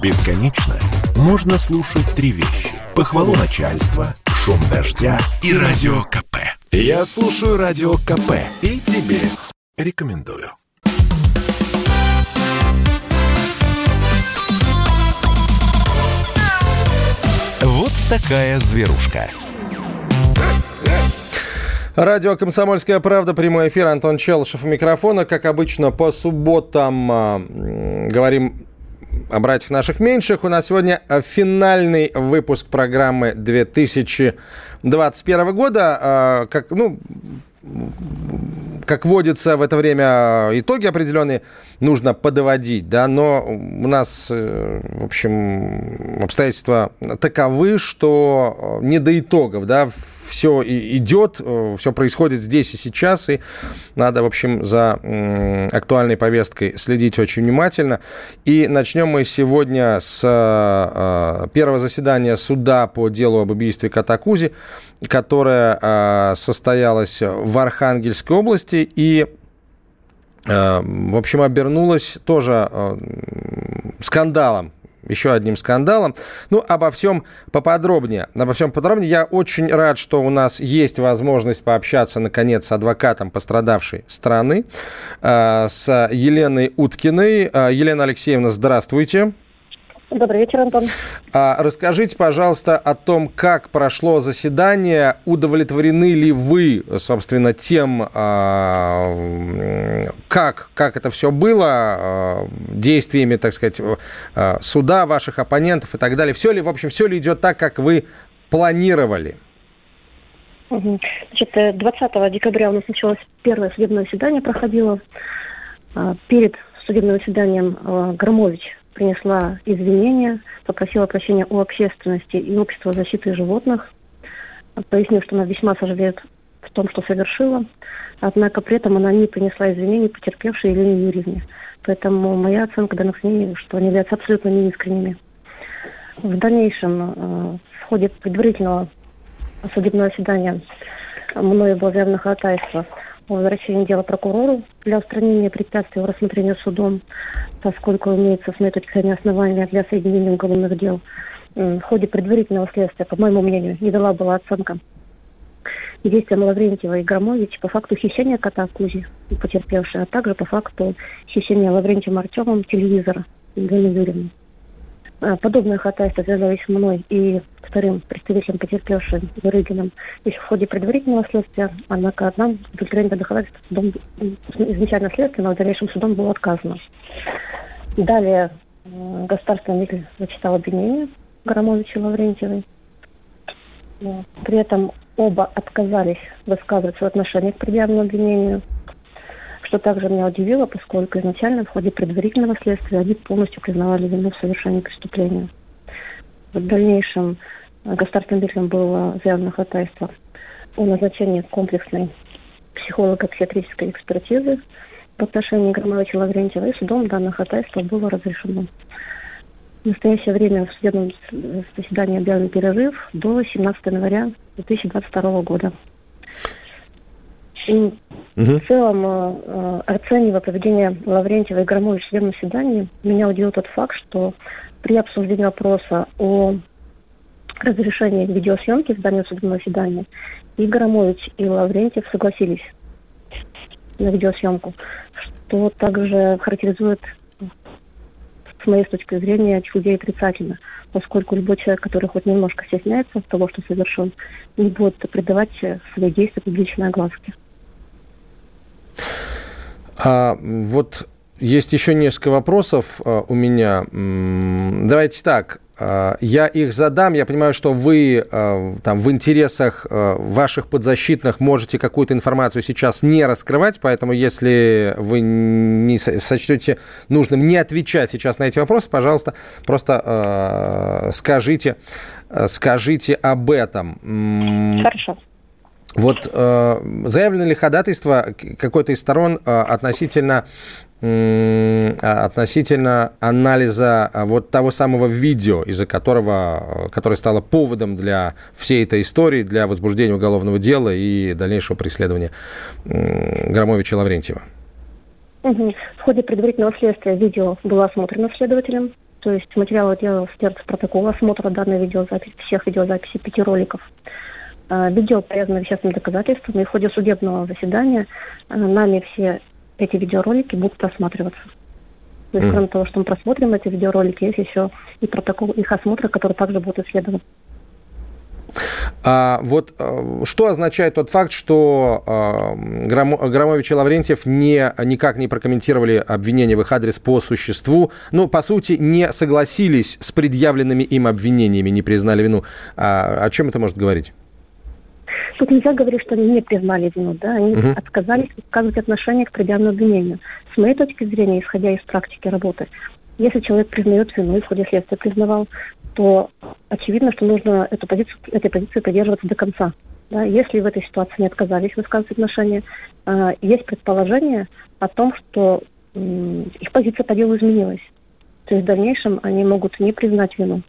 Бесконечно можно слушать три вещи. Похвалу начальства, шум дождя и радио КП. Я слушаю радио КП и тебе рекомендую. Вот такая зверушка. Радио «Комсомольская правда», прямой эфир, Антон Челышев у микрофона. Как обычно, по субботам э, говорим о братьях наших меньших. У нас сегодня финальный выпуск программы 2021 года. Э, как, ну, как водится в это время, итоги определенные нужно подводить, да, но у нас, э, в общем, обстоятельства таковы, что не до итогов, да, все идет, э, все происходит здесь и сейчас, и надо, в общем, за актуальной повесткой следить очень внимательно. И начнем мы сегодня с э, первого заседания суда по делу об убийстве Катакузи, которое э, состоялось в Архангельской области, и в общем, обернулось тоже скандалом еще одним скандалом. Ну, обо всем поподробнее. Обо всем подробнее. Я очень рад, что у нас есть возможность пообщаться, наконец, с адвокатом пострадавшей страны, с Еленой Уткиной. Елена Алексеевна, здравствуйте. Добрый вечер, Антон. А, расскажите, пожалуйста, о том, как прошло заседание. Удовлетворены ли вы, собственно, тем, а, как, как это все было, а, действиями, так сказать, а, суда ваших оппонентов и так далее? Все ли, в общем, все ли идет так, как вы планировали? Значит, 20 э, декабря у нас началось первое судебное заседание, проходило. А, перед судебным заседанием а, Громович принесла извинения, попросила прощения у общественности и общества защиты животных, пояснив, что она весьма сожалеет в том, что совершила. Однако при этом она не принесла извинений потерпевшей Елене Юрьевне. Поэтому моя оценка данных мнений, что они являются абсолютно неискренними. В дальнейшем, э, в ходе предварительного судебного заседания мною было заявлено ходатайство о возвращении дела прокурору для устранения препятствий в рассмотрении судом, поскольку имеется точки зрения основания для соединения уголовных дел. В ходе предварительного следствия, по моему мнению, не дала была оценка действиям Лаврентьева и Громович по факту хищения кота Кузи, потерпевшей, а также по факту хищения Лаврентьевым Артемом телевизора Елены. А, подобное ходатайство связалось мной и вторым представителем потерпевшим Юрыгиным еще в ходе предварительного следствия, однако нам удовлетворение доказательств судом, изначально следствие, но в дальнейшем судом было отказано. Далее государственный обвинитель зачитал обвинение Громовича Лаврентьевой. При этом оба отказались высказываться в отношении к предъявленному обвинению – что также меня удивило, поскольку изначально в ходе предварительного следствия они полностью признавали вину в совершении преступления. В дальнейшем э, деятелем было заявлено ходатайство о назначении комплексной психолого-психиатрической экспертизы в отношении Громовича Лаврентьева, и судом данное ходатайство было разрешено. В настоящее время в судебном заседании объявлен перерыв до 17 января 2022 года. Угу. в целом, э, э, оценивая поведение Лаврентьева и Громовича в судебном заседании, меня удивил тот факт, что при обсуждении вопроса о разрешении видеосъемки в здании судебного заседания и Громович, и Лаврентьев согласились на видеосъемку, что также характеризует с моей точки зрения, людей отрицательно, поскольку любой человек, который хоть немножко стесняется того, что совершен, не будет придавать свои действия публичной огласке. А вот есть еще несколько вопросов а, у меня. Давайте так. А, я их задам. Я понимаю, что вы а, там в интересах ваших подзащитных можете какую-то информацию сейчас не раскрывать, поэтому если вы не сочтете нужным не отвечать сейчас на эти вопросы, пожалуйста, просто скажите, скажите об этом. Хорошо. Вот э, заявлено ли ходатайство какой-то из сторон э, относительно э, относительно анализа э, вот того самого видео, из-за которого, э, которое стало поводом для всей этой истории, для возбуждения уголовного дела и дальнейшего преследования Громовича Лаврентьева? В ходе предварительного следствия видео было осмотрено следователем То есть материалы дела содержатся протокол осмотра данной видеозаписи, всех видеозаписей, пяти роликов. А, видео полезно вещественным доказательством, и в ходе судебного заседания а, нами все эти видеоролики будут просматриваться. То есть, mm. кроме того, что мы просмотрим эти видеоролики, есть еще и протокол их осмотра, который также будет исследован. А вот э, что означает тот факт, что э, Громович и Лаврентьев не, никак не прокомментировали обвинения в их адрес по существу, ну, по сути, не согласились с предъявленными им обвинениями, не признали вину. А, о чем это может говорить? Тут нельзя говорить, что они не признали вину, да, они угу. отказались высказывать отношение к предъявленному обвинению. С моей точки зрения, исходя из практики работы, если человек признает вину и в ходе следствия признавал, то очевидно, что нужно эту позицию, этой позиции придерживаться до конца. Да, если в этой ситуации не отказались высказывать отношения, э, есть предположение о том, что э, их позиция по делу изменилась. То есть в дальнейшем они могут не признать вину.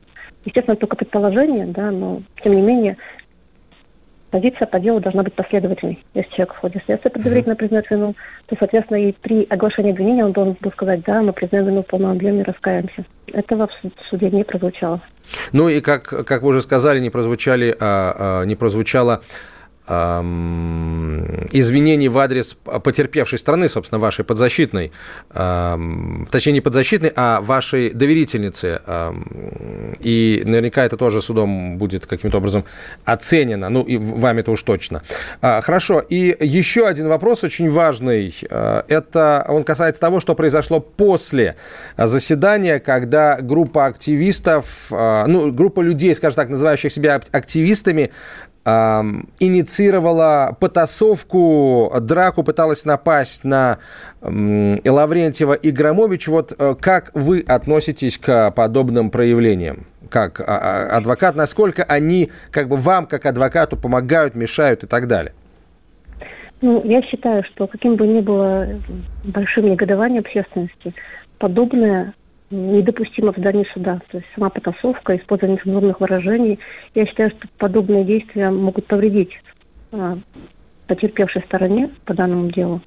Естественно, только предположение, да, но тем не менее позиция по делу должна быть последовательной. Если человек в ходе следствия предварительно признает вину, то, соответственно, и при оглашении обвинения он должен был сказать, да, мы признаем вину в полном объеме, раскаемся. Этого в суде не прозвучало. Ну и как, как вы уже сказали, не прозвучали, а, а, не прозвучало извинений в адрес потерпевшей страны, собственно, вашей подзащитной, точнее, не подзащитной, а вашей доверительницы. И наверняка это тоже судом будет каким-то образом оценено, ну, и вами это уж точно. А, хорошо, и еще один вопрос очень важный. А, это он касается того, что произошло после заседания, когда группа активистов, а, ну, группа людей, скажем так, называющих себя активистами, инициировала потасовку, драку, пыталась напасть на Лаврентьева и Громович. Вот э, как вы относитесь к подобным проявлениям? Как а, а, адвокат, насколько они как бы вам, как адвокату, помогают, мешают и так далее? Ну, я считаю, что каким бы ни было большим негодованием общественности, подобное недопустимо в здании суда. То есть сама потасовка, использование нецензурных выражений. Я считаю, что подобные действия могут повредить а, потерпевшей стороне по данному делу.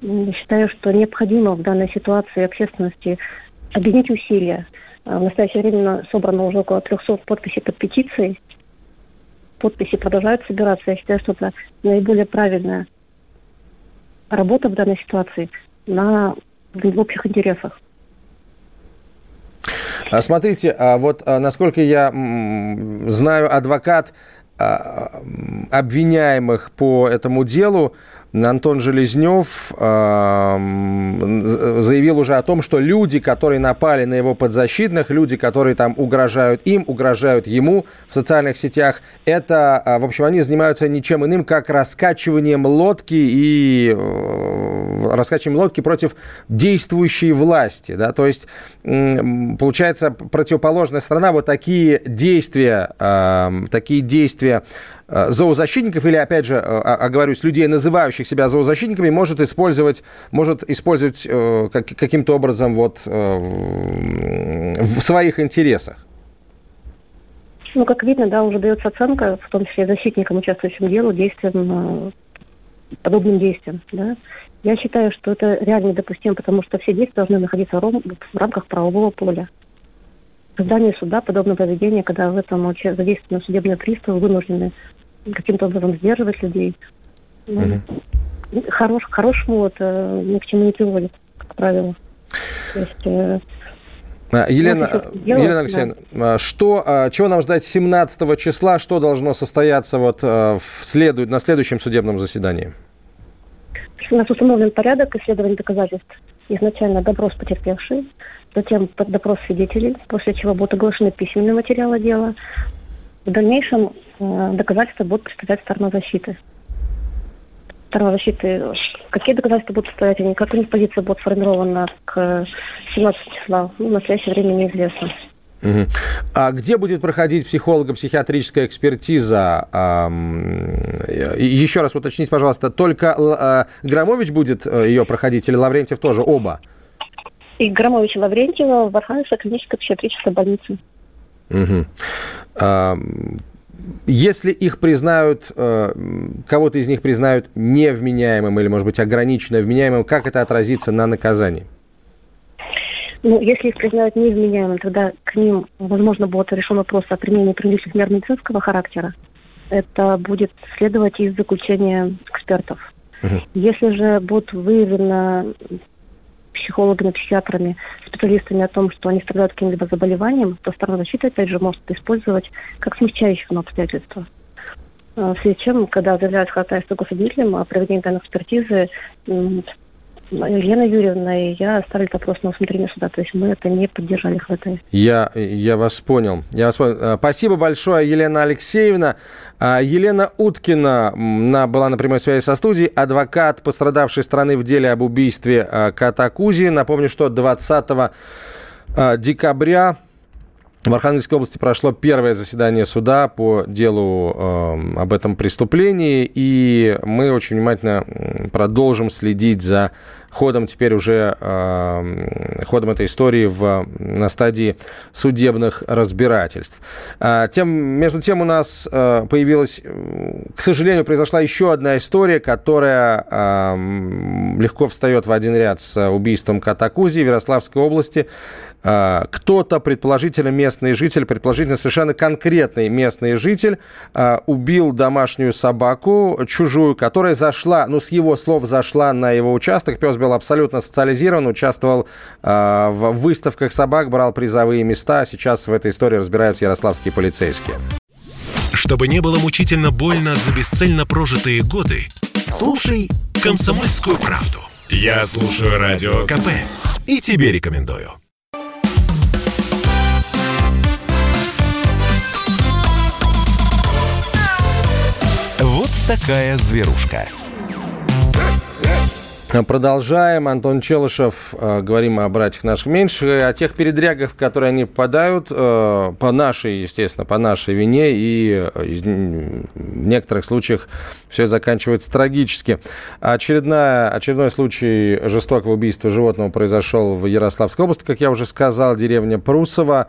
Я считаю, что необходимо в данной ситуации общественности объединить усилия. А, в настоящее время собрано уже около 300 подписей под петицией. Подписи продолжают собираться. Я считаю, что это наиболее правильная работа в данной ситуации на в общих интересах. А смотрите, а вот а, насколько я знаю, адвокат обвиняемых по этому делу Антон Железнев э, заявил уже о том, что люди, которые напали на его подзащитных, люди, которые там угрожают им, угрожают ему в социальных сетях, это, в общем, они занимаются ничем иным, как раскачиванием лодки и э, раскачиванием лодки против действующей власти. Да? То есть, э, получается, противоположная сторона вот такие действия, э, такие действия Э, зоозащитников или, опять же, э, оговорюсь, людей, называющих себя зоозащитниками, может использовать, может использовать э, каким-то образом вот в своих интересах? Ну, как видно, да, уже дается оценка, в том числе защитникам, участвующим в делу, действиям, подобным действиям, да. Я считаю, что это реально недопустимо, потому что все действия должны находиться в рамках правового поля. В здании суда подобное поведение, когда в этом задействованы судебные приставы, вынуждены каким-то образом сдерживать людей. Ну, угу. хорош, хорошему это ни к чему не приводит, как правило. То есть, э, а, Елена, делать, Елена Алексеевна, да. А, что, а, чего нам ждать 17 числа? Что должно состояться вот в следу, на следующем судебном заседании? У нас установлен порядок исследования доказательств. Изначально допрос потерпевший, затем допрос свидетелей, после чего будут оглашены письменные материалы дела. В дальнейшем э, доказательства будут представлять сторона защиты. Сторона защиты, какие доказательства будут представлять как у них позиция будет сформирована к 17 числа, ну, в настоящее время неизвестно. Угу. А где будет проходить психолого-психиатрическая экспертиза? Еще раз уточните, пожалуйста, только э, Громович будет э, ее проходить или Лаврентьев тоже? Оба? И Громович и Лаврентьева в Архангельской клинической психиатрической больнице. Угу. А, если их признают, э, кого-то из них признают невменяемым или, может быть, ограниченно вменяемым, как это отразится на наказании? Ну, если их признают неизменяемыми, тогда к ним, возможно, будет решен вопрос о применении принудительных мер медицинского характера. Это будет следовать из заключения экспертов. Угу. Если же будет выявлено психологами, психиатрами, специалистами о том, что они страдают каким-либо заболеванием, то сторона защиты, опять же, может использовать как смягчающее на обстоятельства. А, в связи с чем, когда заявляют ходатайство гособвинителям о проведении данной экспертизы, Елена Юрьевна и я оставили вопрос на усмотрение суда. То есть мы это не поддержали в этой. Я, я вас понял. Я вас понял. А, спасибо большое, Елена Алексеевна. А, Елена Уткина на, была на прямой связи со студией, адвокат пострадавшей страны в деле об убийстве а, Катакузи. Напомню, что 20 декабря в Архангельской области прошло первое заседание суда по делу э, об этом преступлении, и мы очень внимательно продолжим следить за ходом теперь уже э, ходом этой истории в, на стадии судебных разбирательств. А, тем, между тем у нас э, появилась, к сожалению, произошла еще одна история, которая легко встает в один ряд с убийством Катакузи в Ярославской области. Кто-то, предположительно местный житель, предположительно совершенно конкретный местный житель, убил домашнюю собаку, чужую, которая зашла, ну, с его слов, зашла на его участок. Пес был абсолютно социализирован, участвовал э, в выставках собак, брал призовые места. Сейчас в этой истории разбираются ярославские полицейские. Чтобы не было мучительно больно за бесцельно прожитые годы, слушай «Комсомольскую правду». Я слушаю Радио КП и тебе рекомендую. Вот такая зверушка. Продолжаем. Антон Челышев. Э, говорим о братьях наших меньших, о тех передрягах, в которые они попадают, э, по нашей, естественно, по нашей вине, и э, в некоторых случаях все заканчивается трагически. Очередная, очередной случай жестокого убийства животного произошел в Ярославской области, как я уже сказал, деревня Прусово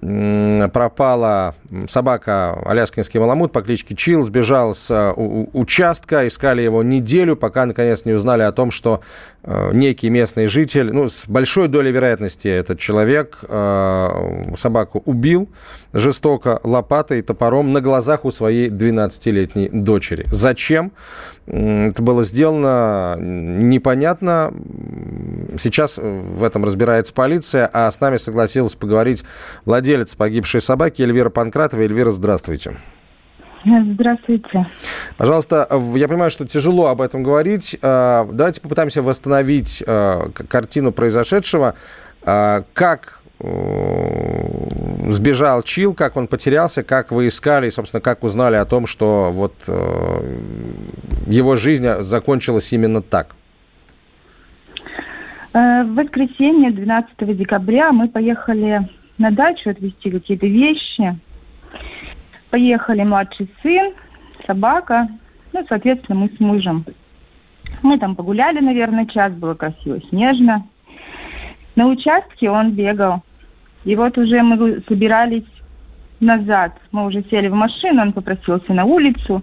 пропала собака Аляскинский маламут по кличке Чил, сбежал с э, участка, искали его неделю, пока наконец не узнали о том, что э, некий местный житель, ну, с большой долей вероятности этот человек э, собаку убил жестоко лопатой и топором на глазах у своей 12-летней дочери. Зачем? Это было сделано непонятно. Сейчас в этом разбирается полиция, а с нами согласилась поговорить владелец погибшей собаки Эльвира Панкратова. Эльвира, здравствуйте. Здравствуйте. Пожалуйста, я понимаю, что тяжело об этом говорить. А, давайте попытаемся восстановить а, картину произошедшего. А, как сбежал Чил, как он потерялся, как вы искали, собственно, как узнали о том, что вот э, его жизнь закончилась именно так? Э, в воскресенье, 12 декабря, мы поехали на дачу отвезти какие-то вещи. Поехали младший сын, собака, ну, соответственно, мы с мужем. Мы там погуляли, наверное, час, было красиво, снежно. На участке он бегал и вот уже мы собирались назад. Мы уже сели в машину, он попросился на улицу.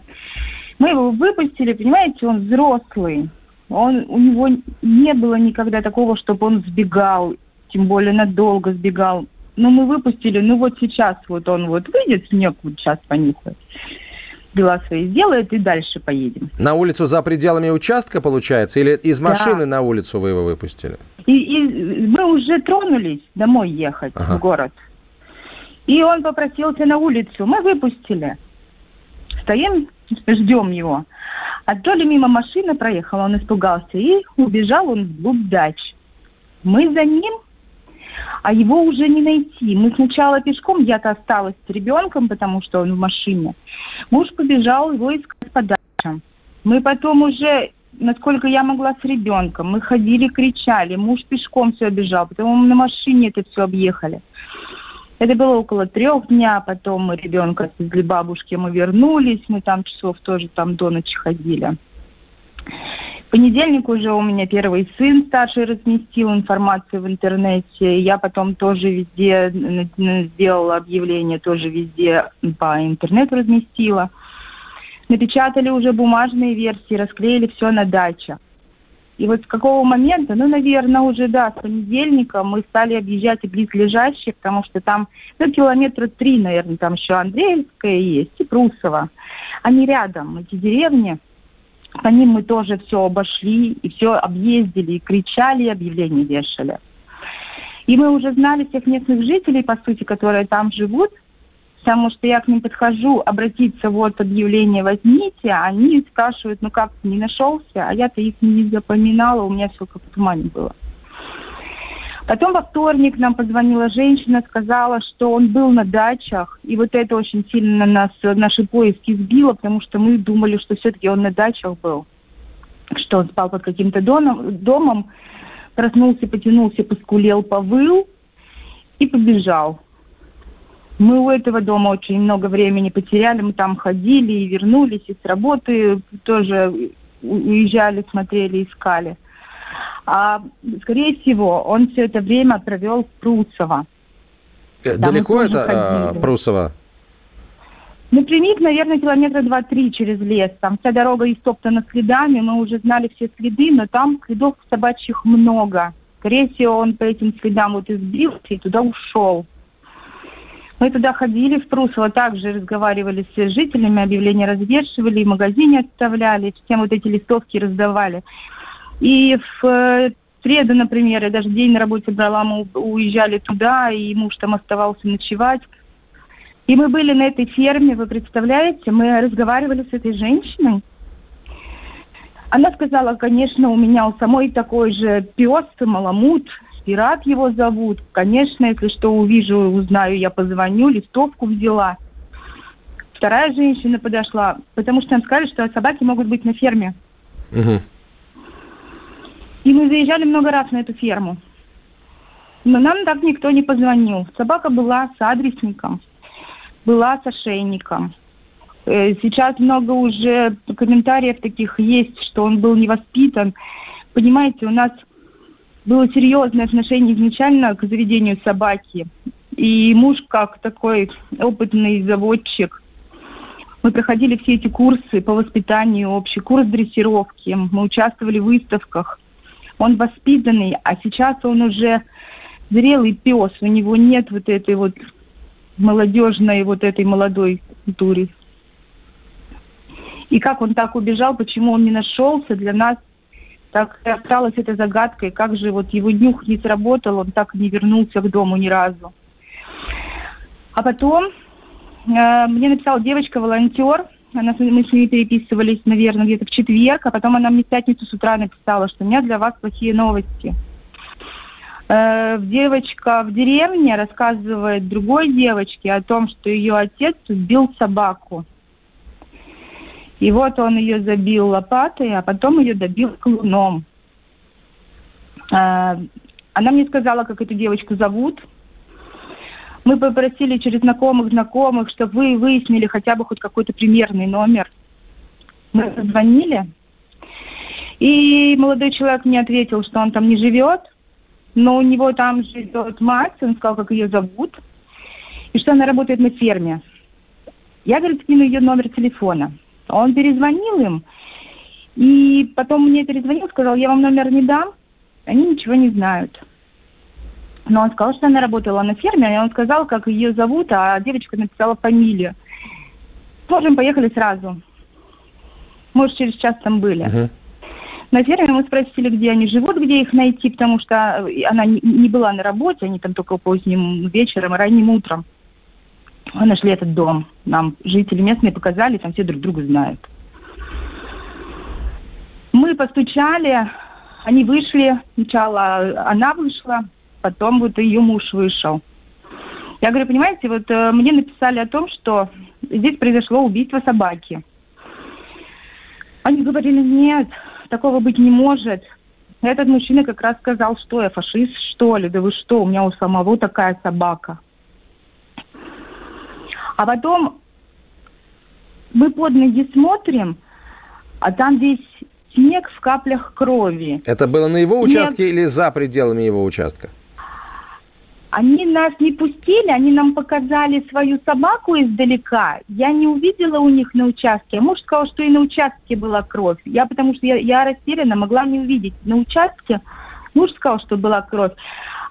Мы его выпустили, понимаете, он взрослый. Он, у него не было никогда такого, чтобы он сбегал, тем более надолго сбегал. Но мы выпустили, ну вот сейчас вот он вот выйдет, снег вот сейчас понюхает дела свои сделает и дальше поедем. На улицу за пределами участка, получается? Или из машины да. на улицу вы его выпустили? И, и мы уже тронулись домой ехать ага. в город. И он попросился на улицу. Мы выпустили. Стоим, ждем его. А то ли мимо машины проехала, он испугался. И убежал он вглубь дач. Мы за ним, а его уже не найти. Мы сначала пешком, я-то осталась с ребенком, потому что он в машине. Муж побежал его искать по дачам. Мы потом уже насколько я могла с ребенком. Мы ходили, кричали. Муж пешком все обижал, потому мы на машине это все объехали. Это было около трех дня, потом мы ребенка отвезли бабушке, мы вернулись, мы там часов тоже там до ночи ходили. Понедельник уже у меня первый сын старший разместил информацию в интернете. Я потом тоже везде сделала объявление, тоже везде по интернету разместила напечатали уже бумажные версии, расклеили все на даче. И вот с какого момента, ну, наверное, уже, да, с понедельника мы стали объезжать и близлежащие, потому что там, ну, километра три, наверное, там еще Андреевская есть и Прусово. Они рядом, эти деревни. По ним мы тоже все обошли и все объездили, и кричали, и объявления вешали. И мы уже знали всех местных жителей, по сути, которые там живут, потому что я к ним подхожу, обратиться, вот объявление возьмите, а они спрашивают, ну как, не нашелся, а я-то их не запоминала, у меня все как в тумане было. Потом во вторник нам позвонила женщина, сказала, что он был на дачах, и вот это очень сильно нас, наши поиски сбило, потому что мы думали, что все-таки он на дачах был, что он спал под каким-то домом, домом проснулся, потянулся, поскулел, повыл и побежал. Мы у этого дома очень много времени потеряли, мы там ходили и вернулись, и с работы тоже уезжали, смотрели, искали. А, скорее всего, он все это время провел в Прусово. Э, далеко это а, ходили. Прусово? Напрямик, наверное, километра два-три через лес. Там вся дорога истоптана следами, мы уже знали все следы, но там следов собачьих много. Скорее всего, он по этим следам вот избился и туда ушел. Мы туда ходили в Трусово, также разговаривали с жителями, объявления развешивали, магазине оставляли, всем вот эти листовки раздавали. И в э, среду, например, я даже день на работе брала, мы уезжали туда, и муж там оставался ночевать. И мы были на этой ферме, вы представляете, мы разговаривали с этой женщиной. Она сказала, конечно, у меня у самой такой же пес, маламут, Пират его зовут. Конечно, если что увижу, узнаю, я позвоню, листовку взяла. Вторая женщина подошла, потому что нам сказали, что собаки могут быть на ферме. Угу. И мы заезжали много раз на эту ферму. Но нам так никто не позвонил. Собака была с адресником, была с ошейником. Э, сейчас много уже комментариев таких есть, что он был невоспитан. Понимаете, у нас было серьезное отношение изначально к заведению собаки. И муж, как такой опытный заводчик, мы проходили все эти курсы по воспитанию, общий курс дрессировки, мы участвовали в выставках. Он воспитанный, а сейчас он уже зрелый пес, у него нет вот этой вот молодежной, вот этой молодой культуры. И как он так убежал, почему он не нашелся, для нас так и эта загадкой, как же вот его нюх не сработал, он так и не вернулся к дому ни разу. А потом э, мне написала девочка-волонтер, она, мы с ней переписывались, наверное, где-то в четверг, а потом она мне в пятницу с утра написала, что у меня для вас плохие новости. Э, девочка в деревне рассказывает другой девочке о том, что ее отец убил собаку. И вот он ее забил лопатой, а потом ее добил клуном. А, она мне сказала, как эту девочку зовут. Мы попросили через знакомых знакомых, чтобы вы выяснили хотя бы хоть какой-то примерный номер. Мы позвонили, и молодой человек мне ответил, что он там не живет, но у него там живет мать, он сказал, как ее зовут, и что она работает на ферме. Я, говорит, скину ее номер телефона. Он перезвонил им, и потом мне перезвонил, сказал, я вам номер не дам, они ничего не знают. Но он сказал, что она работала на ферме, и он сказал, как ее зовут, а девочка написала фамилию. Можем, поехали сразу. Может, через час там были. Uh-huh. На ферме мы спросили, где они живут, где их найти, потому что она не была на работе, они там только поздним вечером ранним утром. Мы нашли этот дом. Нам жители местные показали, там все друг друга знают. Мы постучали, они вышли. Сначала она вышла, потом вот ее муж вышел. Я говорю, понимаете, вот э, мне написали о том, что здесь произошло убийство собаки. Они говорили, нет, такого быть не может. Этот мужчина как раз сказал, что я фашист, что ли, да вы что, у меня у самого такая собака. А потом мы под ноги смотрим, а там весь снег в каплях крови. Это было на его участке или за пределами его участка? Они нас не пустили, они нам показали свою собаку издалека. Я не увидела у них на участке. Муж сказал, что и на участке была кровь. Я потому что я, я растеряна, могла не увидеть. На участке муж сказал, что была кровь.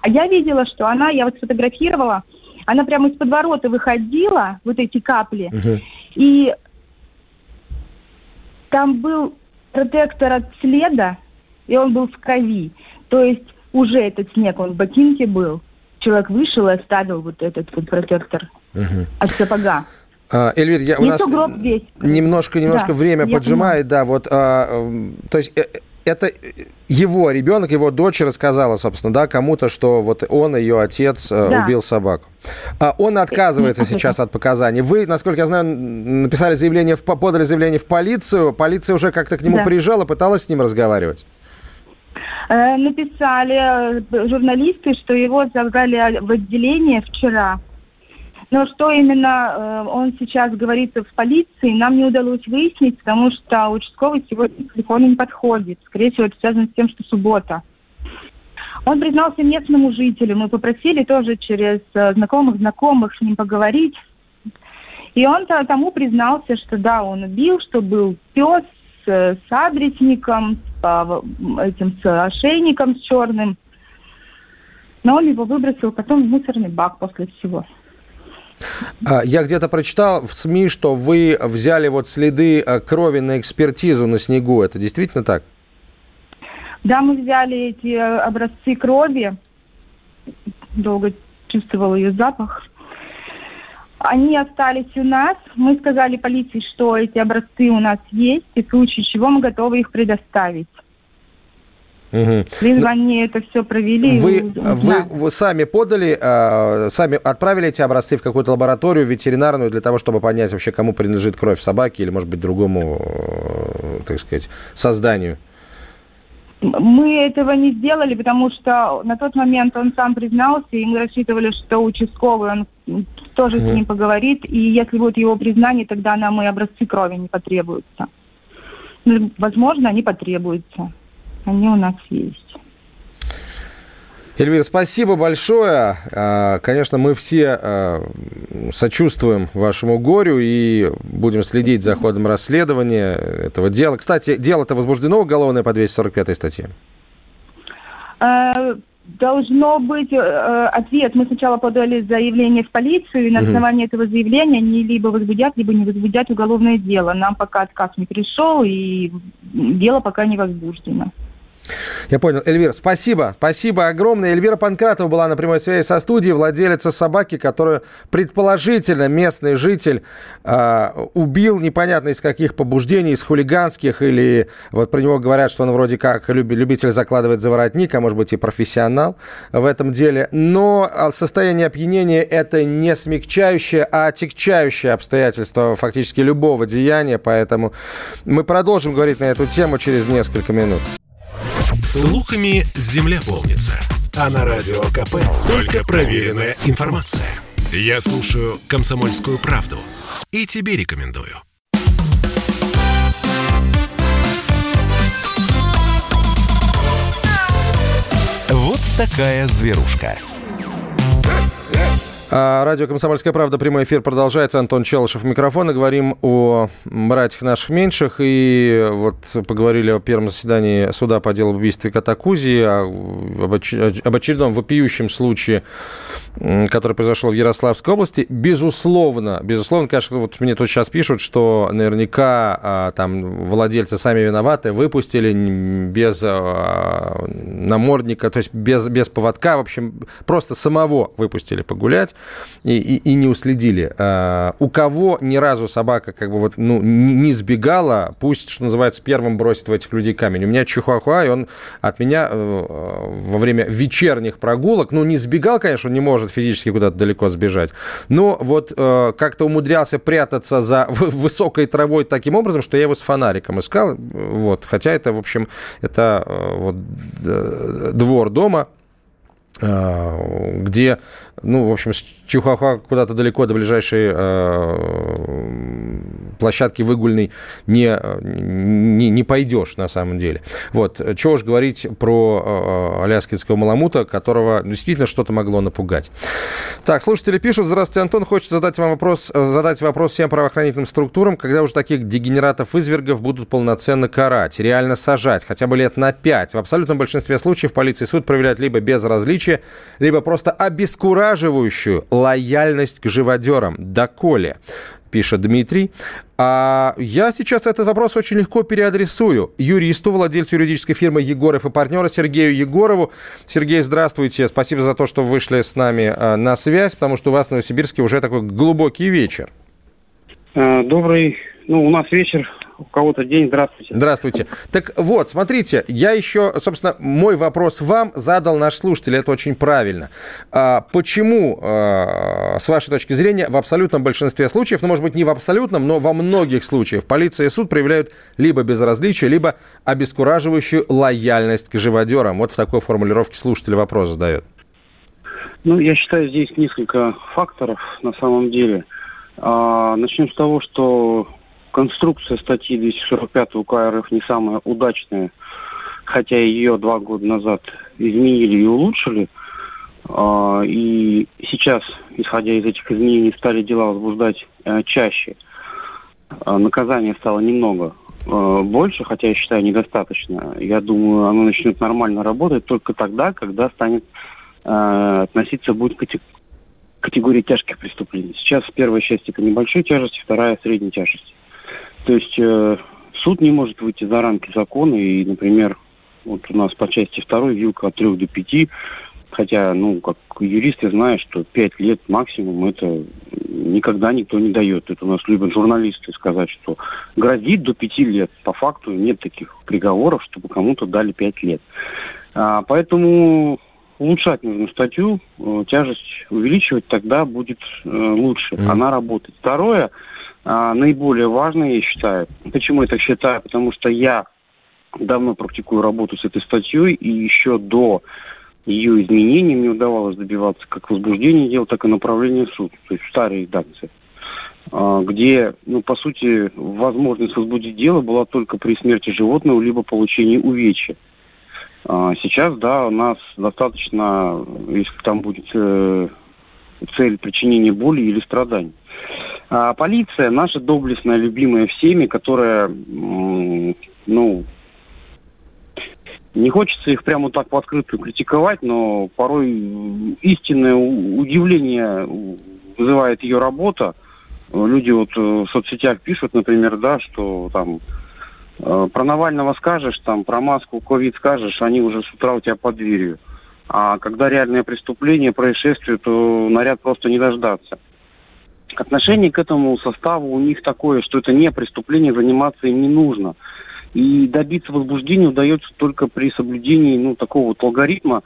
А я видела, что она, я вот сфотографировала, она прямо из подворота выходила, вот эти капли, угу. и там был протектор от следа, и он был в крови. То есть уже этот снег, он в ботинке был человек вышел и оставил вот этот вот протектор угу. от сапога. А, Эльвир, я, у нас весь. немножко, немножко да, время поджимает, понимаю. да, вот, а, то есть э, это его ребенок, его дочь рассказала, собственно, да, кому-то, что вот он, ее отец, э, да. убил собаку. А он отказывается сейчас от показаний. Вы, насколько я знаю, написали заявление, в, подали заявление в полицию. Полиция уже как-то к нему да. приезжала, пыталась с ним разговаривать? Э, написали э, журналисты, что его забрали в отделение вчера. Но что именно э, он сейчас говорит в полиции, нам не удалось выяснить, потому что участковый сегодня к не подходит. Скорее всего, это связано с тем, что суббота. Он признался местному жителю. Мы попросили тоже через знакомых знакомых с ним поговорить. И он тому признался, что да, он убил, что был пес с адресником, по этим с ошейником с черным. Но он его выбросил потом в мусорный бак после всего. А, я где-то прочитал в СМИ, что вы взяли вот следы э, крови на экспертизу на снегу. Это действительно так? Да, мы взяли эти э, образцы крови. Долго чувствовал ее запах. Они остались у нас. Мы сказали полиции, что эти образцы у нас есть, и в случае чего мы готовы их предоставить. Угу. Лишь они это все провели. Вы, вы, вы сами подали, э, сами отправили эти образцы в какую-то лабораторию ветеринарную для того, чтобы понять вообще, кому принадлежит кровь собаки или, может быть, другому, э, так сказать, созданию? Мы этого не сделали, потому что на тот момент он сам признался, и мы рассчитывали, что участковый, он тоже mm с ним поговорит, и если будет его признание, тогда нам и образцы крови не потребуются. Ну, возможно, они потребуются. Они у нас есть. Эльвира, спасибо большое. А, конечно, мы все а, сочувствуем вашему горю и будем следить за ходом расследования этого дела. Кстати, дело-то возбуждено уголовное по 245 статье? А, должно быть э, ответ. Мы сначала подали заявление в полицию, и на основании этого заявления они либо возбудят, либо не возбудят уголовное дело. Нам пока отказ не пришел, и дело пока не возбуждено. Я понял. Эльвира, спасибо. Спасибо огромное. Эльвира Панкратова была на прямой связи со студией, владелица собаки, которую предположительно местный житель э, убил, непонятно из каких побуждений, из хулиганских, или вот про него говорят, что он вроде как любитель закладывать за воротник, а может быть и профессионал в этом деле. Но состояние опьянения – это не смягчающее, а отягчающее обстоятельство фактически любого деяния, поэтому мы продолжим говорить на эту тему через несколько минут. Слухами земля полнится. А на радио КП только проверенная информация. Я слушаю «Комсомольскую правду» и тебе рекомендую. Вот такая зверушка. А, радио «Комсомольская правда», прямой эфир продолжается. Антон Челышев, микрофон. И говорим о братьях наших меньших. И вот поговорили о первом заседании суда по делу об убийстве Катакузи, об очередном вопиющем случае который произошел в Ярославской области. Безусловно, безусловно, конечно, вот мне тут сейчас пишут, что наверняка а, там владельцы сами виноваты, выпустили без а, намордника, то есть без, без поводка, в общем, просто самого выпустили погулять и, и, и не уследили. А, у кого ни разу собака как бы вот, ну, не сбегала, пусть, что называется, первым бросит в этих людей камень. У меня чихуахуа, и он от меня э, во время вечерних прогулок, ну, не сбегал, конечно, он не может физически куда-то далеко сбежать. Но вот э, как-то умудрялся прятаться за высокой травой таким образом, что я его с фонариком искал. Вот. Хотя это, в общем, это э, вот, двор дома, э, где, ну, в общем, с Чихуахуа куда-то далеко до ближайшей э, площадке выгульной не, не, не пойдешь на самом деле. Вот. Чего уж говорить про э, аляскинского маламута, которого действительно что-то могло напугать. Так, слушатели пишут. Здравствуйте, Антон. Хочется задать вам вопрос, задать вопрос всем правоохранительным структурам, когда уже таких дегенератов-извергов будут полноценно карать, реально сажать, хотя бы лет на пять. В абсолютном большинстве случаев полиция и суд проверяют либо безразличие, либо просто обескураживающую лояльность к живодерам. Доколе? пишет Дмитрий. А я сейчас этот вопрос очень легко переадресую юристу, владельцу юридической фирмы Егоров и партнера Сергею Егорову. Сергей, здравствуйте. Спасибо за то, что вышли с нами а, на связь, потому что у вас в Новосибирске уже такой глубокий вечер. А, добрый, ну, у нас вечер у кого-то день. Здравствуйте. Здравствуйте. Так вот, смотрите, я еще, собственно, мой вопрос вам задал наш слушатель, это очень правильно. А, почему, а, с вашей точки зрения, в абсолютном большинстве случаев, ну, может быть, не в абсолютном, но во многих случаях полиция и суд проявляют либо безразличие, либо обескураживающую лояльность к живодерам? Вот в такой формулировке слушатель вопрос задает. Ну, я считаю, здесь несколько факторов на самом деле. А, начнем с того, что конструкция статьи 245 УК РФ не самая удачная, хотя ее два года назад изменили и улучшили. А, и сейчас, исходя из этих изменений, стали дела возбуждать э, чаще. А, наказание стало немного э, больше, хотя я считаю недостаточно. Я думаю, оно начнет нормально работать только тогда, когда станет э, относиться будет к категории тяжких преступлений. Сейчас первая часть это небольшой тяжести, вторая средней тяжести. То есть э, суд не может выйти за рамки закона, и, например, вот у нас по части второй вилка от трех до пяти, хотя, ну, как юрист я знаю, что пять лет максимум это никогда никто не дает. Это у нас любят журналисты сказать, что грозит до пяти лет. По факту нет таких приговоров, чтобы кому-то дали пять лет. А, поэтому улучшать нужно статью, э, тяжесть увеличивать, тогда будет э, лучше. Mm. Она работает. Второе, а, наиболее важное, я считаю. Почему я так считаю? Потому что я давно практикую работу с этой статьей, и еще до ее изменений мне удавалось добиваться как возбуждения дел, так и направления в суд, то есть в старой редакции, а, где, ну, по сути, возможность возбудить дело была только при смерти животного либо получении увечья. А, сейчас, да, у нас достаточно, если там будет э, цель причинения боли или страданий. А полиция наша доблестная, любимая всеми, которая, ну, не хочется их прямо так в открытую критиковать, но порой истинное удивление вызывает ее работа. Люди вот э, в соцсетях пишут, например, да, что там э, про Навального скажешь, там про маску, ковид скажешь, они уже с утра у тебя под дверью. А когда реальное преступление, происшествие, то наряд просто не дождаться. Отношение к этому составу у них такое, что это не преступление, заниматься им не нужно. И добиться возбуждения удается только при соблюдении ну, такого вот алгоритма,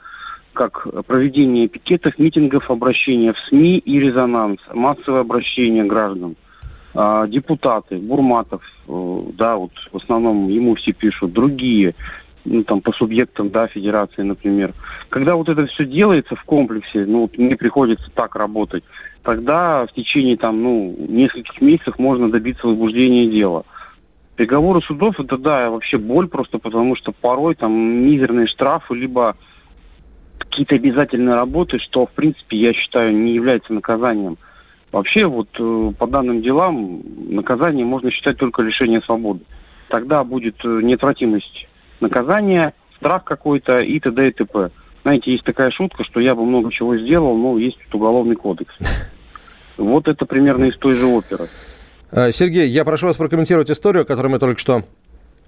как проведение пикетов, митингов, обращения в СМИ и резонанс, массовое обращение граждан. А, депутаты, Бурматов, э, да, вот в основном ему все пишут, другие, ну, там, по субъектам, да, федерации, например. Когда вот это все делается в комплексе, ну, вот мне приходится так работать, тогда в течение, там, ну, нескольких месяцев можно добиться возбуждения дела. Приговоры судов, это, да, вообще боль просто, потому что порой там мизерные штрафы, либо какие-то обязательные работы, что, в принципе, я считаю, не является наказанием. Вообще, вот э, по данным делам, наказание можно считать только лишение свободы. Тогда будет э, неотвратимость наказание, страх какой-то и т.д. и т.п. Знаете, есть такая шутка, что я бы много чего сделал, но есть уголовный кодекс. Вот это примерно из той же оперы. Э, Сергей, я прошу вас прокомментировать историю, которую мы только что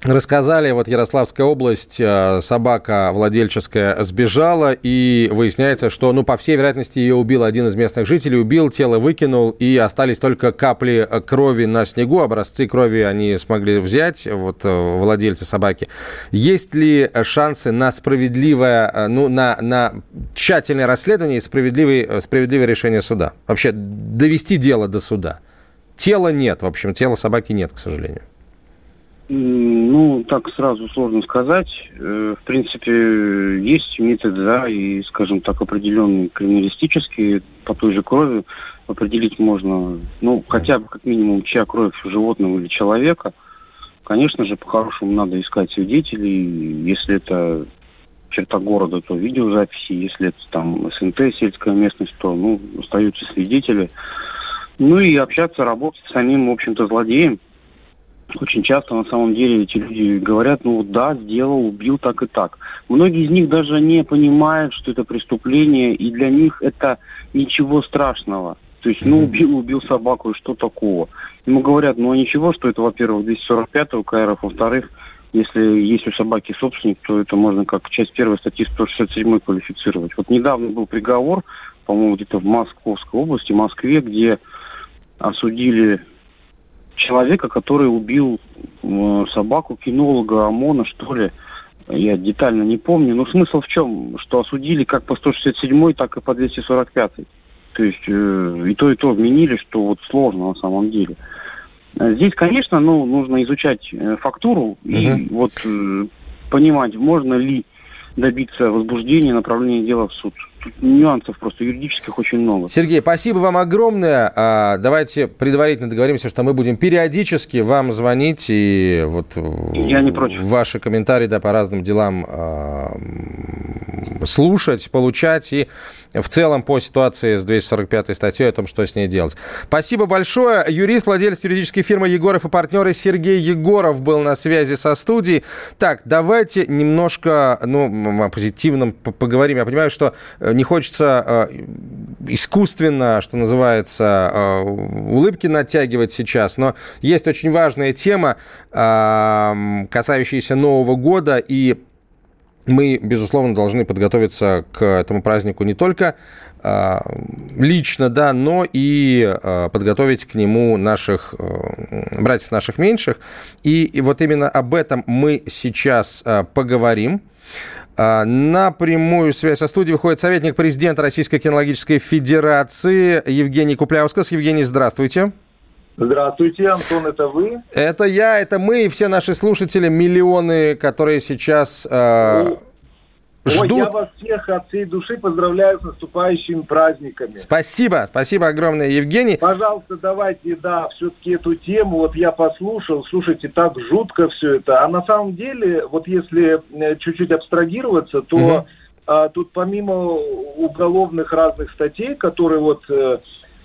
Рассказали, вот Ярославская область, э, собака владельческая сбежала, и выясняется, что, ну, по всей вероятности, ее убил один из местных жителей, убил, тело выкинул, и остались только капли крови на снегу, образцы крови они смогли взять, вот э, владельцы собаки. Есть ли шансы на справедливое, э, ну, на, на тщательное расследование и справедливое, справедливое решение суда? Вообще, довести дело до суда? Тела нет, в общем, тела собаки нет, к сожалению. Ну, так сразу сложно сказать. Э, в принципе, есть методы, да, и, скажем так, определенные криминалистические по той же крови определить можно, ну, хотя бы как минимум, чья кровь животного или человека. Конечно же, по-хорошему надо искать свидетелей. Если это черта города, то видеозаписи. Если это там СНТ, сельская местность, то, ну, остаются свидетели. Ну и общаться, работать с самим, в общем-то, злодеем очень часто на самом деле эти люди говорят, ну да, сделал, убил так и так. Многие из них даже не понимают, что это преступление, и для них это ничего страшного. То есть, ну, убил, убил собаку, и что такого? Ему говорят, ну, а ничего, что это, во-первых, 245 КРФ, во-вторых, если есть у собаки собственник, то это можно как часть первой статьи 167 квалифицировать. Вот недавно был приговор, по-моему, где-то в Московской области, в Москве, где осудили человека, который убил э, собаку кинолога ОМОНа, что ли. Я детально не помню. Но смысл в чем? Что осудили как по 167, так и по 245. То есть э, и то, и то вменили, что вот сложно на самом деле. Здесь, конечно, ну, нужно изучать э, фактуру угу. и вот э, понимать, можно ли добиться возбуждения, направления дела в суд. Тут нюансов просто юридических очень много. Сергей, спасибо вам огромное. А, давайте предварительно договоримся, что мы будем периодически вам звонить и вот Я не против. ваши комментарии да, по разным делам а, слушать, получать и в целом по ситуации с 245 статьей о том, что с ней делать. Спасибо большое. Юрист, владелец юридической фирмы Егоров и партнеры Сергей Егоров был на связи со студией. Так, давайте немножко ну, о позитивном поговорим. Я понимаю, что э, не хочется э, искусственно, что называется, э, улыбки натягивать сейчас, но есть очень важная тема, касающаяся Нового года и мы, безусловно, должны подготовиться к этому празднику не только э, лично, да, но и подготовить к нему наших братьев наших меньших. И, и вот именно об этом мы сейчас поговорим. На прямую связь со студией выходит советник президента Российской кинологической федерации Евгений Купляускас. Евгений, здравствуйте. Здравствуйте, Антон, это вы? Это я, это мы и все наши слушатели, миллионы, которые сейчас э, ждут. Ой, я вас всех от всей души поздравляю с наступающими праздниками. Спасибо, спасибо огромное, Евгений. Пожалуйста, давайте, да, все-таки эту тему, вот я послушал, слушайте, так жутко все это. А на самом деле, вот если э, чуть-чуть абстрагироваться, то угу. а, тут помимо уголовных разных статей, которые вот... Э,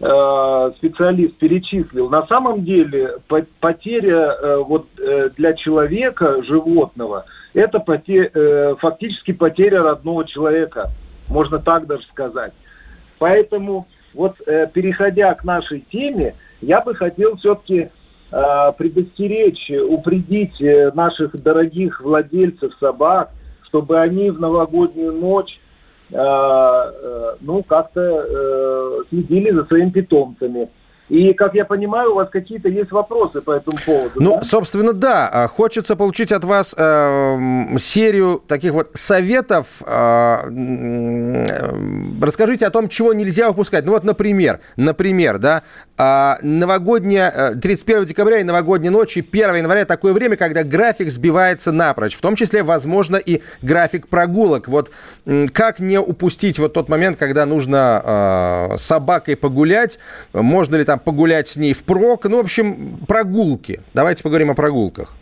Э, специалист перечислил, на самом деле потеря вот для человека, животного, это потеря, фактически потеря родного человека, можно так даже сказать. Поэтому вот переходя к нашей теме, я бы хотел все-таки предостеречь, упредить наших дорогих владельцев собак, чтобы они в новогоднюю ночь Э, э, ну, как-то э, следили за своими питомцами. И, как я понимаю, у вас какие-то есть вопросы по этому поводу. Ну, да? собственно, да. А, хочется получить от вас э, серию таких вот советов. Э, э, расскажите о том, чего нельзя упускать. Ну вот, например, например, да, э, новогодняя, 31 декабря и новогодней ночи, 1 января такое время, когда график сбивается напрочь. В том числе, возможно, и график прогулок. Вот э, как не упустить вот тот момент, когда нужно э, собакой погулять? Можно ли там погулять с ней впрок. Ну, в общем, прогулки. Давайте поговорим о прогулках.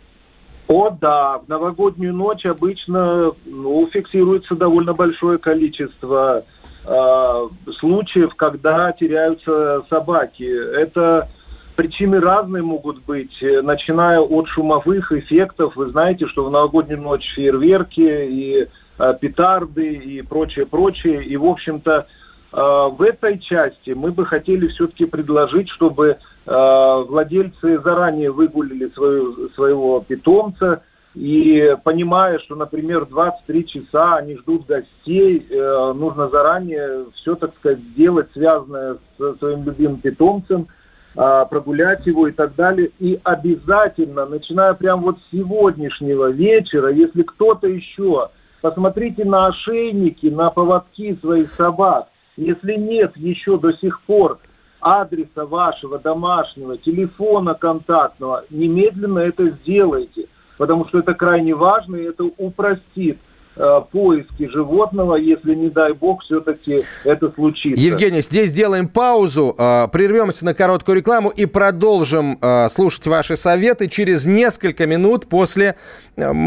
О, да, в новогоднюю ночь обычно ну, фиксируется довольно большое количество э, случаев, когда теряются собаки. Это причины разные могут быть, начиная от шумовых эффектов. Вы знаете, что в новогоднюю ночь фейерверки и э, петарды и прочее, прочее. И, в общем-то, Э, в этой части мы бы хотели все-таки предложить, чтобы э, владельцы заранее выгулили свою, своего питомца, и понимая, что, например, 23 часа они ждут гостей, э, нужно заранее все, так сказать, сделать, связанное с своим любимым питомцем, прогулять его и так далее. И обязательно, начиная прямо вот с сегодняшнего вечера, если кто-то еще, посмотрите на ошейники, на поводки своих собак, если нет еще до сих пор адреса вашего домашнего, телефона контактного, немедленно это сделайте. потому что это крайне важно, и это упростит Э, поиски животного, если, не дай бог, все-таки это случится. Евгений, здесь сделаем паузу, э, прервемся на короткую рекламу и продолжим э, слушать ваши советы через несколько минут после,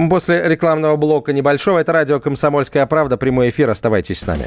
после рекламного блока небольшого. Это радио «Комсомольская правда», прямой эфир. Оставайтесь с нами.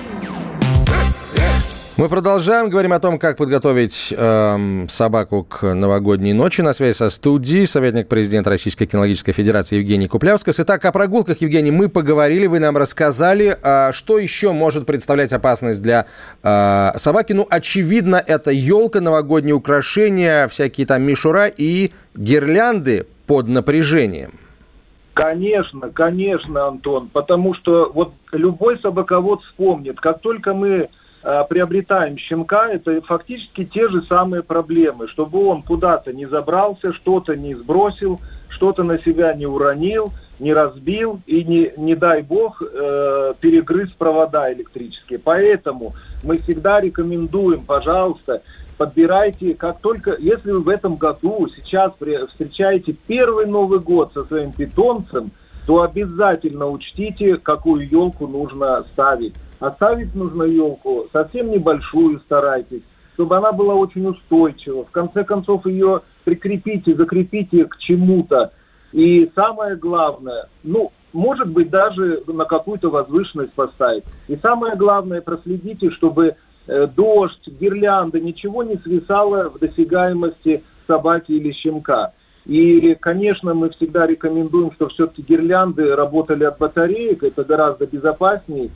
Мы продолжаем, говорим о том, как подготовить э, собаку к новогодней ночи. На связи со студией советник президента Российской кинологической федерации Евгений Куплявскас. Итак, о прогулках, Евгений, мы поговорили, вы нам рассказали, э, что еще может представлять опасность для э, собаки. Ну, очевидно, это елка, новогодние украшения, всякие там мишура и гирлянды под напряжением. Конечно, конечно, Антон, потому что вот любой собаковод вспомнит, как только мы приобретаем щенка, это фактически те же самые проблемы, чтобы он куда-то не забрался, что-то не сбросил, что-то на себя не уронил, не разбил и не, не дай бог э, перегрыз провода электрические. Поэтому мы всегда рекомендуем, пожалуйста, подбирайте, как только, если вы в этом году сейчас встречаете первый Новый год со своим питомцем, то обязательно учтите, какую елку нужно ставить. Оставить нужно елку совсем небольшую старайтесь, чтобы она была очень устойчива. В конце концов ее прикрепите, закрепите к чему-то. И самое главное, ну, может быть, даже на какую-то возвышенность поставить. И самое главное, проследите, чтобы Э, дождь, гирлянда, ничего не свисало в досягаемости собаки или щенка. И, конечно, мы всегда рекомендуем, что все-таки гирлянды работали от батареек, это гораздо безопаснее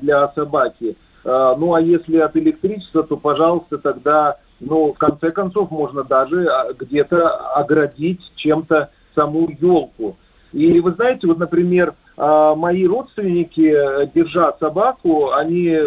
для собаки. Э, ну а если от электричества, то, пожалуйста, тогда, ну, в конце концов, можно даже а, где-то оградить чем-то саму елку. И вы знаете, вот, например, э, мои родственники, э, держа собаку, они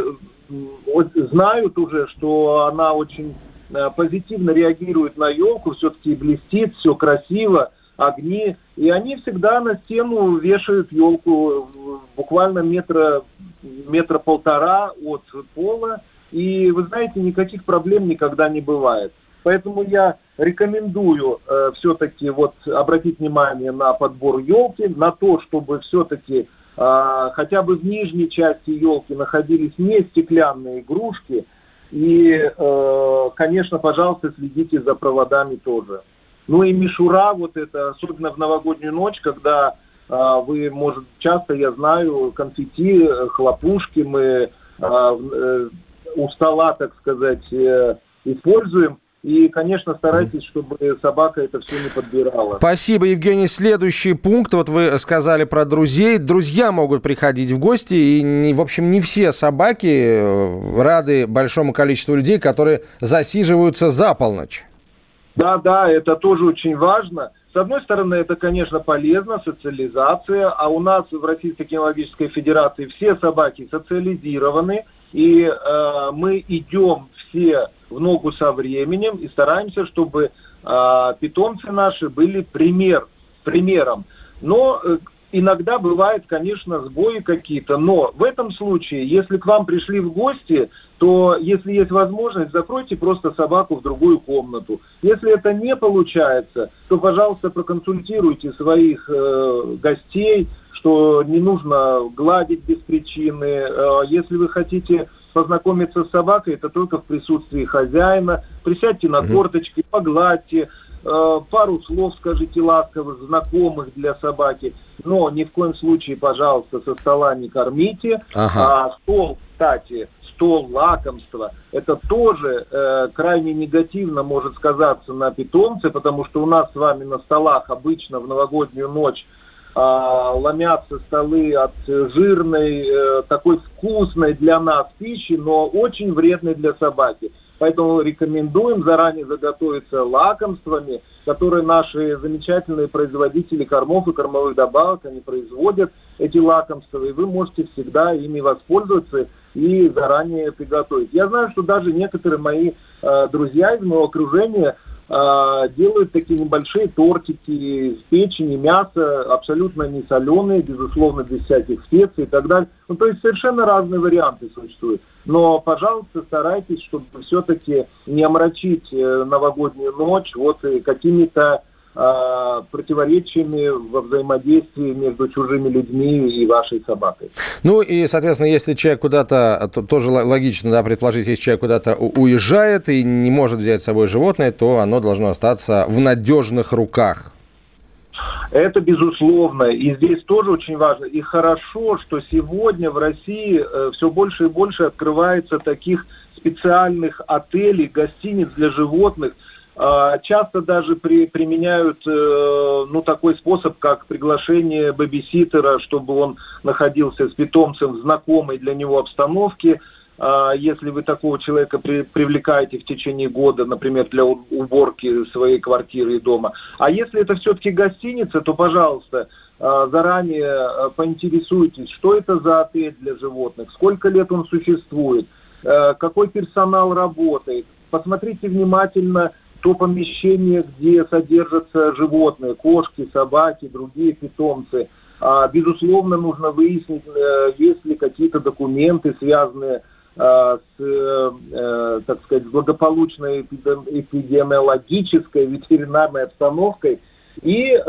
знают уже, что она очень э, позитивно реагирует на елку, все-таки блестит, все красиво, огни. И они всегда на стену вешают елку буквально метра, метра полтора от пола. И вы знаете, никаких проблем никогда не бывает. Поэтому я рекомендую э, все-таки вот обратить внимание на подбор елки, на то, чтобы все-таки а, хотя бы в нижней части елки находились не стеклянные игрушки. И, э, конечно, пожалуйста, следите за проводами тоже. Ну и мишура, вот это, особенно в новогоднюю ночь, когда а, вы, может, часто, я знаю, конфетти, хлопушки мы а, э, у стола, так сказать, э, используем. И, конечно, старайтесь, чтобы собака это все не подбирала. Спасибо, Евгений. Следующий пункт. Вот вы сказали про друзей. Друзья могут приходить в гости. И, в общем, не все собаки э, рады большому количеству людей, которые засиживаются за полночь. Да, да, это тоже очень важно. С одной стороны, это, конечно, полезно, социализация, а у нас в Российской кинологической федерации все собаки социализированы, и э, мы идем все в ногу со временем и стараемся, чтобы э, питомцы наши были пример, примером. Но э, иногда бывают, конечно, сбои какие-то, но в этом случае, если к вам пришли в гости, то если есть возможность, закройте просто собаку в другую комнату. Если это не получается, то, пожалуйста, проконсультируйте своих э, гостей, что не нужно гладить без причины. Э, если вы хотите познакомиться с собакой, это только в присутствии хозяина. Присядьте на корточки, погладьте, пару слов скажите ласковых, знакомых для собаки. Но ни в коем случае, пожалуйста, со стола не кормите. Ага. А стол, кстати, стол, лакомства, это тоже э, крайне негативно может сказаться на питомце, потому что у нас с вами на столах обычно в новогоднюю ночь а, ломятся столы от жирной, э, такой вкусной для нас пищи, но очень вредной для собаки. Поэтому рекомендуем заранее заготовиться лакомствами, которые наши замечательные производители кормов и кормовых добавок, они производят эти лакомства, и вы можете всегда ими воспользоваться и заранее приготовить. Я знаю, что даже некоторые мои э, друзья из моего окружения делают такие небольшие тортики из печени, мяса, абсолютно не соленые, безусловно, без всяких специй и так далее. Ну, то есть совершенно разные варианты существуют. Но, пожалуйста, старайтесь, чтобы все-таки не омрачить э, новогоднюю ночь вот какими-то э, противоречиями во взаимодействии между чужими людьми и вашей собакой. Ну и, соответственно, если человек куда-то, то, тоже логично да, предположить, если человек куда-то уезжает и не может взять с собой животное, то оно должно остаться в надежных руках. Это безусловно. И здесь тоже очень важно. И хорошо, что сегодня в России э, все больше и больше открывается таких специальных отелей, гостиниц для животных – часто даже при, применяют э, ну, такой способ, как приглашение бэбиситера, чтобы он находился с питомцем в знакомой для него обстановке. А, если вы такого человека при, привлекаете в течение года, например, для уборки своей квартиры и дома. А если это все-таки гостиница, то, пожалуйста, а, заранее поинтересуйтесь, что это за отель для животных, сколько лет он существует, э, какой персонал работает. Посмотрите внимательно то помещение, где содержатся животные, кошки, собаки, другие питомцы. А, безусловно, нужно выяснить, э, есть ли какие-то документы, связанные э, с, э, так сказать, благополучной эпидемиологической ветеринарной обстановкой. И,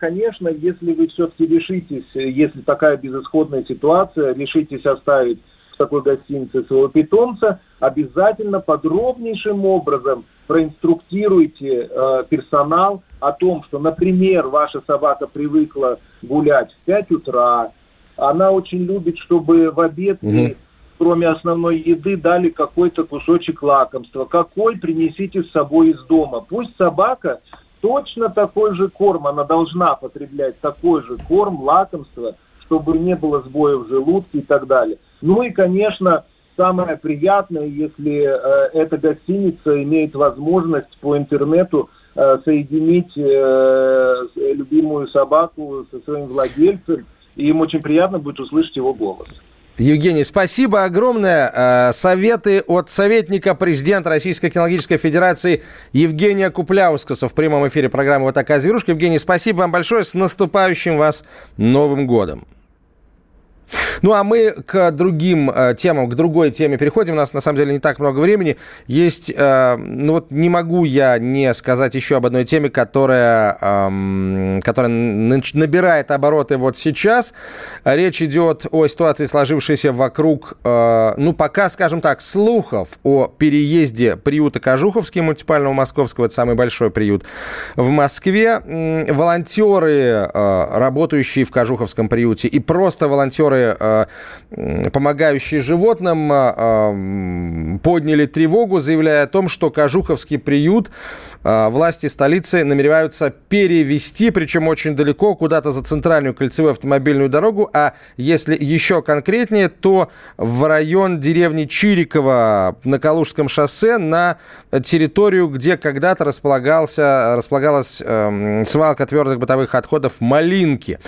конечно, если вы все-таки решитесь, если такая безысходная ситуация, решитесь оставить в такой гостинице своего питомца, обязательно подробнейшим образом проинструктируйте э, персонал о том, что, например, ваша собака привыкла гулять в 5 утра, она очень любит, чтобы в обед угу. кроме основной еды, дали какой-то кусочек лакомства. Какой принесите с собой из дома. Пусть собака точно такой же корм, она должна потреблять такой же корм, лакомство, чтобы не было сбоев в желудке и так далее. Ну и, конечно, самое приятное, если э, эта гостиница имеет возможность по интернету э, соединить э, любимую собаку со своим владельцем, и им очень приятно будет услышать его голос. Евгений, спасибо огромное. Э, советы от советника президента Российской кинологической федерации Евгения Купляускаса в прямом эфире программы «Вот такая зверушка». Евгений, спасибо вам большое. С наступающим вас Новым годом. Ну, а мы к другим э, темам, к другой теме переходим. У нас, на самом деле, не так много времени. Есть, э, ну вот не могу я не сказать еще об одной теме, которая, э, которая набирает обороты вот сейчас. Речь идет о ситуации, сложившейся вокруг, э, ну, пока, скажем так, слухов о переезде приюта Кожуховский муниципального московского, это самый большой приют в Москве. Волонтеры, э, работающие в Кожуховском приюте, и просто волонтеры которые, э, помогающие животным, э, подняли тревогу, заявляя о том, что Кожуховский приют власти столицы намереваются перевести, причем очень далеко, куда-то за центральную кольцевую автомобильную дорогу, а если еще конкретнее, то в район деревни Чирикова на Калужском шоссе на территорию, где когда-то располагался, располагалась э, свалка твердых бытовых отходов Малинки.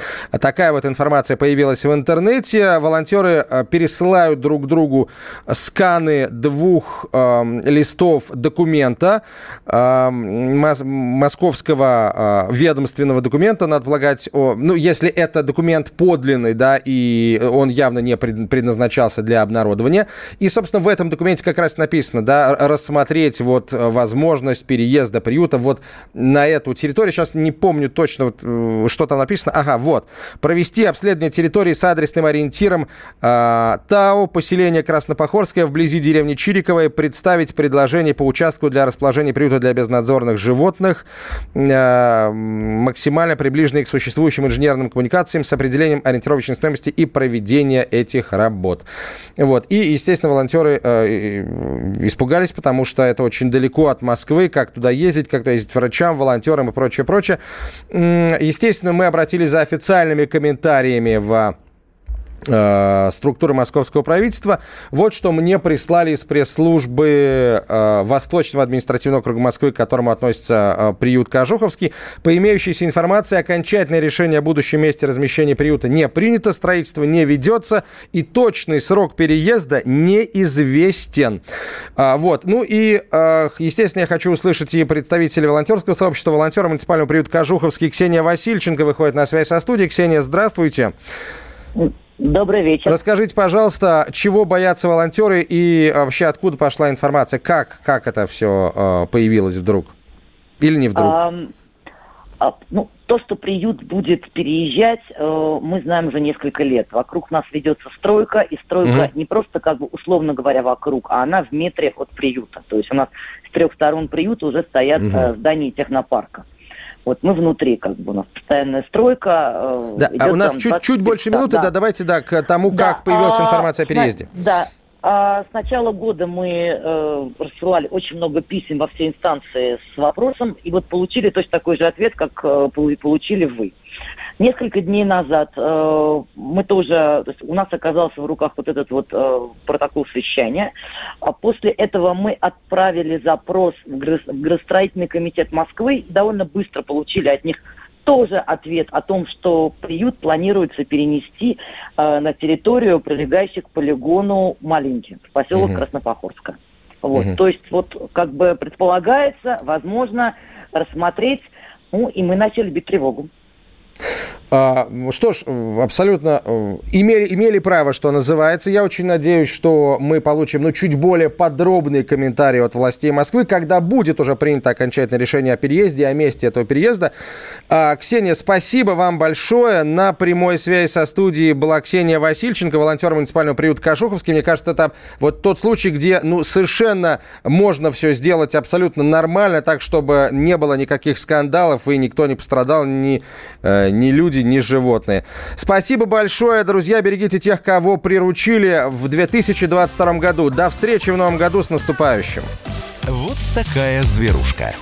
Такая вот информация появилась в интернете. Интернете волонтеры э, пересылают друг другу сканы двух э, листов документа, э, московского э, ведомственного документа, надо полагать, о, ну, если это документ подлинный, да, и он явно не предназначался для обнародования. И, собственно, в этом документе как раз написано, да, рассмотреть вот возможность переезда приюта вот на эту территорию. Сейчас не помню точно, вот, э, что там написано. Ага, вот. Провести обследование территории с адресным ориентиром э, ТАО, поселение Краснопохорское вблизи деревни Чириковой, представить предложение по участку для расположения приюта для безнадзорных животных, э, максимально приближенные к существующим инженерным коммуникациям с определением ориентировочной стоимости и проведения этих работ. Вот. И, естественно, волонтеры э, испугались, потому что это очень далеко от Москвы, как туда ездить, как туда ездить врачам, волонтерам и прочее, прочее. Естественно, мы обратились за официальными комментариями в структуры московского правительства. Вот что мне прислали из пресс-службы э, Восточного административного округа Москвы, к которому относится э, приют Кожуховский. По имеющейся информации, окончательное решение о будущем месте размещения приюта не принято, строительство не ведется, и точный срок переезда неизвестен. А, вот. Ну и, естественно, я хочу услышать и представителей волонтерского сообщества, волонтера муниципального приюта Кожуховский Ксения Васильченко выходит на связь со студией. Ксения, здравствуйте. Добрый вечер. Расскажите, пожалуйста, чего боятся волонтеры и вообще откуда пошла информация? Как, как это все э, появилось вдруг? Или не вдруг? А, а, ну, то, что приют будет переезжать, э, мы знаем уже несколько лет. Вокруг нас ведется стройка, и стройка угу. не просто, как бы, условно говоря, вокруг, а она в метре от приюта. То есть у нас с трех сторон приюта уже стоят угу. э, здания технопарка. Вот мы внутри, как бы у нас постоянная стройка. Э, да, а у нас чуть, чуть больше минуты, да. да, давайте да, к тому, да, как появилась а, информация о переезде. Да, с начала года мы э, рассылали очень много писем во все инстанции с вопросом, и вот получили точно такой же ответ, как э, получили вы. Несколько дней назад э, мы тоже, то есть у нас оказался в руках вот этот вот протокол совещания. А после этого мы отправили запрос в, грыз, в градостроительный комитет Москвы, довольно быстро получили от них тоже ответ о том, что приют планируется перенести э, на территорию, прилегающих к полигону Малинки, в поселок угу. Краснопохорска. Вот, угу. то есть вот как бы предполагается, возможно, рассмотреть, ну и мы начали бить тревогу. А, что ж, абсолютно э, имели, имели право, что называется. Я очень надеюсь, что мы получим ну, чуть более подробные комментарии от властей Москвы, когда будет уже принято окончательное решение о переезде, о месте этого переезда. А, Ксения, спасибо вам большое. На прямой связи со студией была Ксения Васильченко, волонтер муниципального приюта Кашуховский. Мне кажется, это вот тот случай, где ну, совершенно можно все сделать абсолютно нормально, так, чтобы не было никаких скандалов и никто не пострадал, ни, э, ни люди, люди, ни животные. Спасибо большое, друзья. Берегите тех, кого приручили в 2022 году. До встречи в новом году с наступающим. Вот такая зверушка.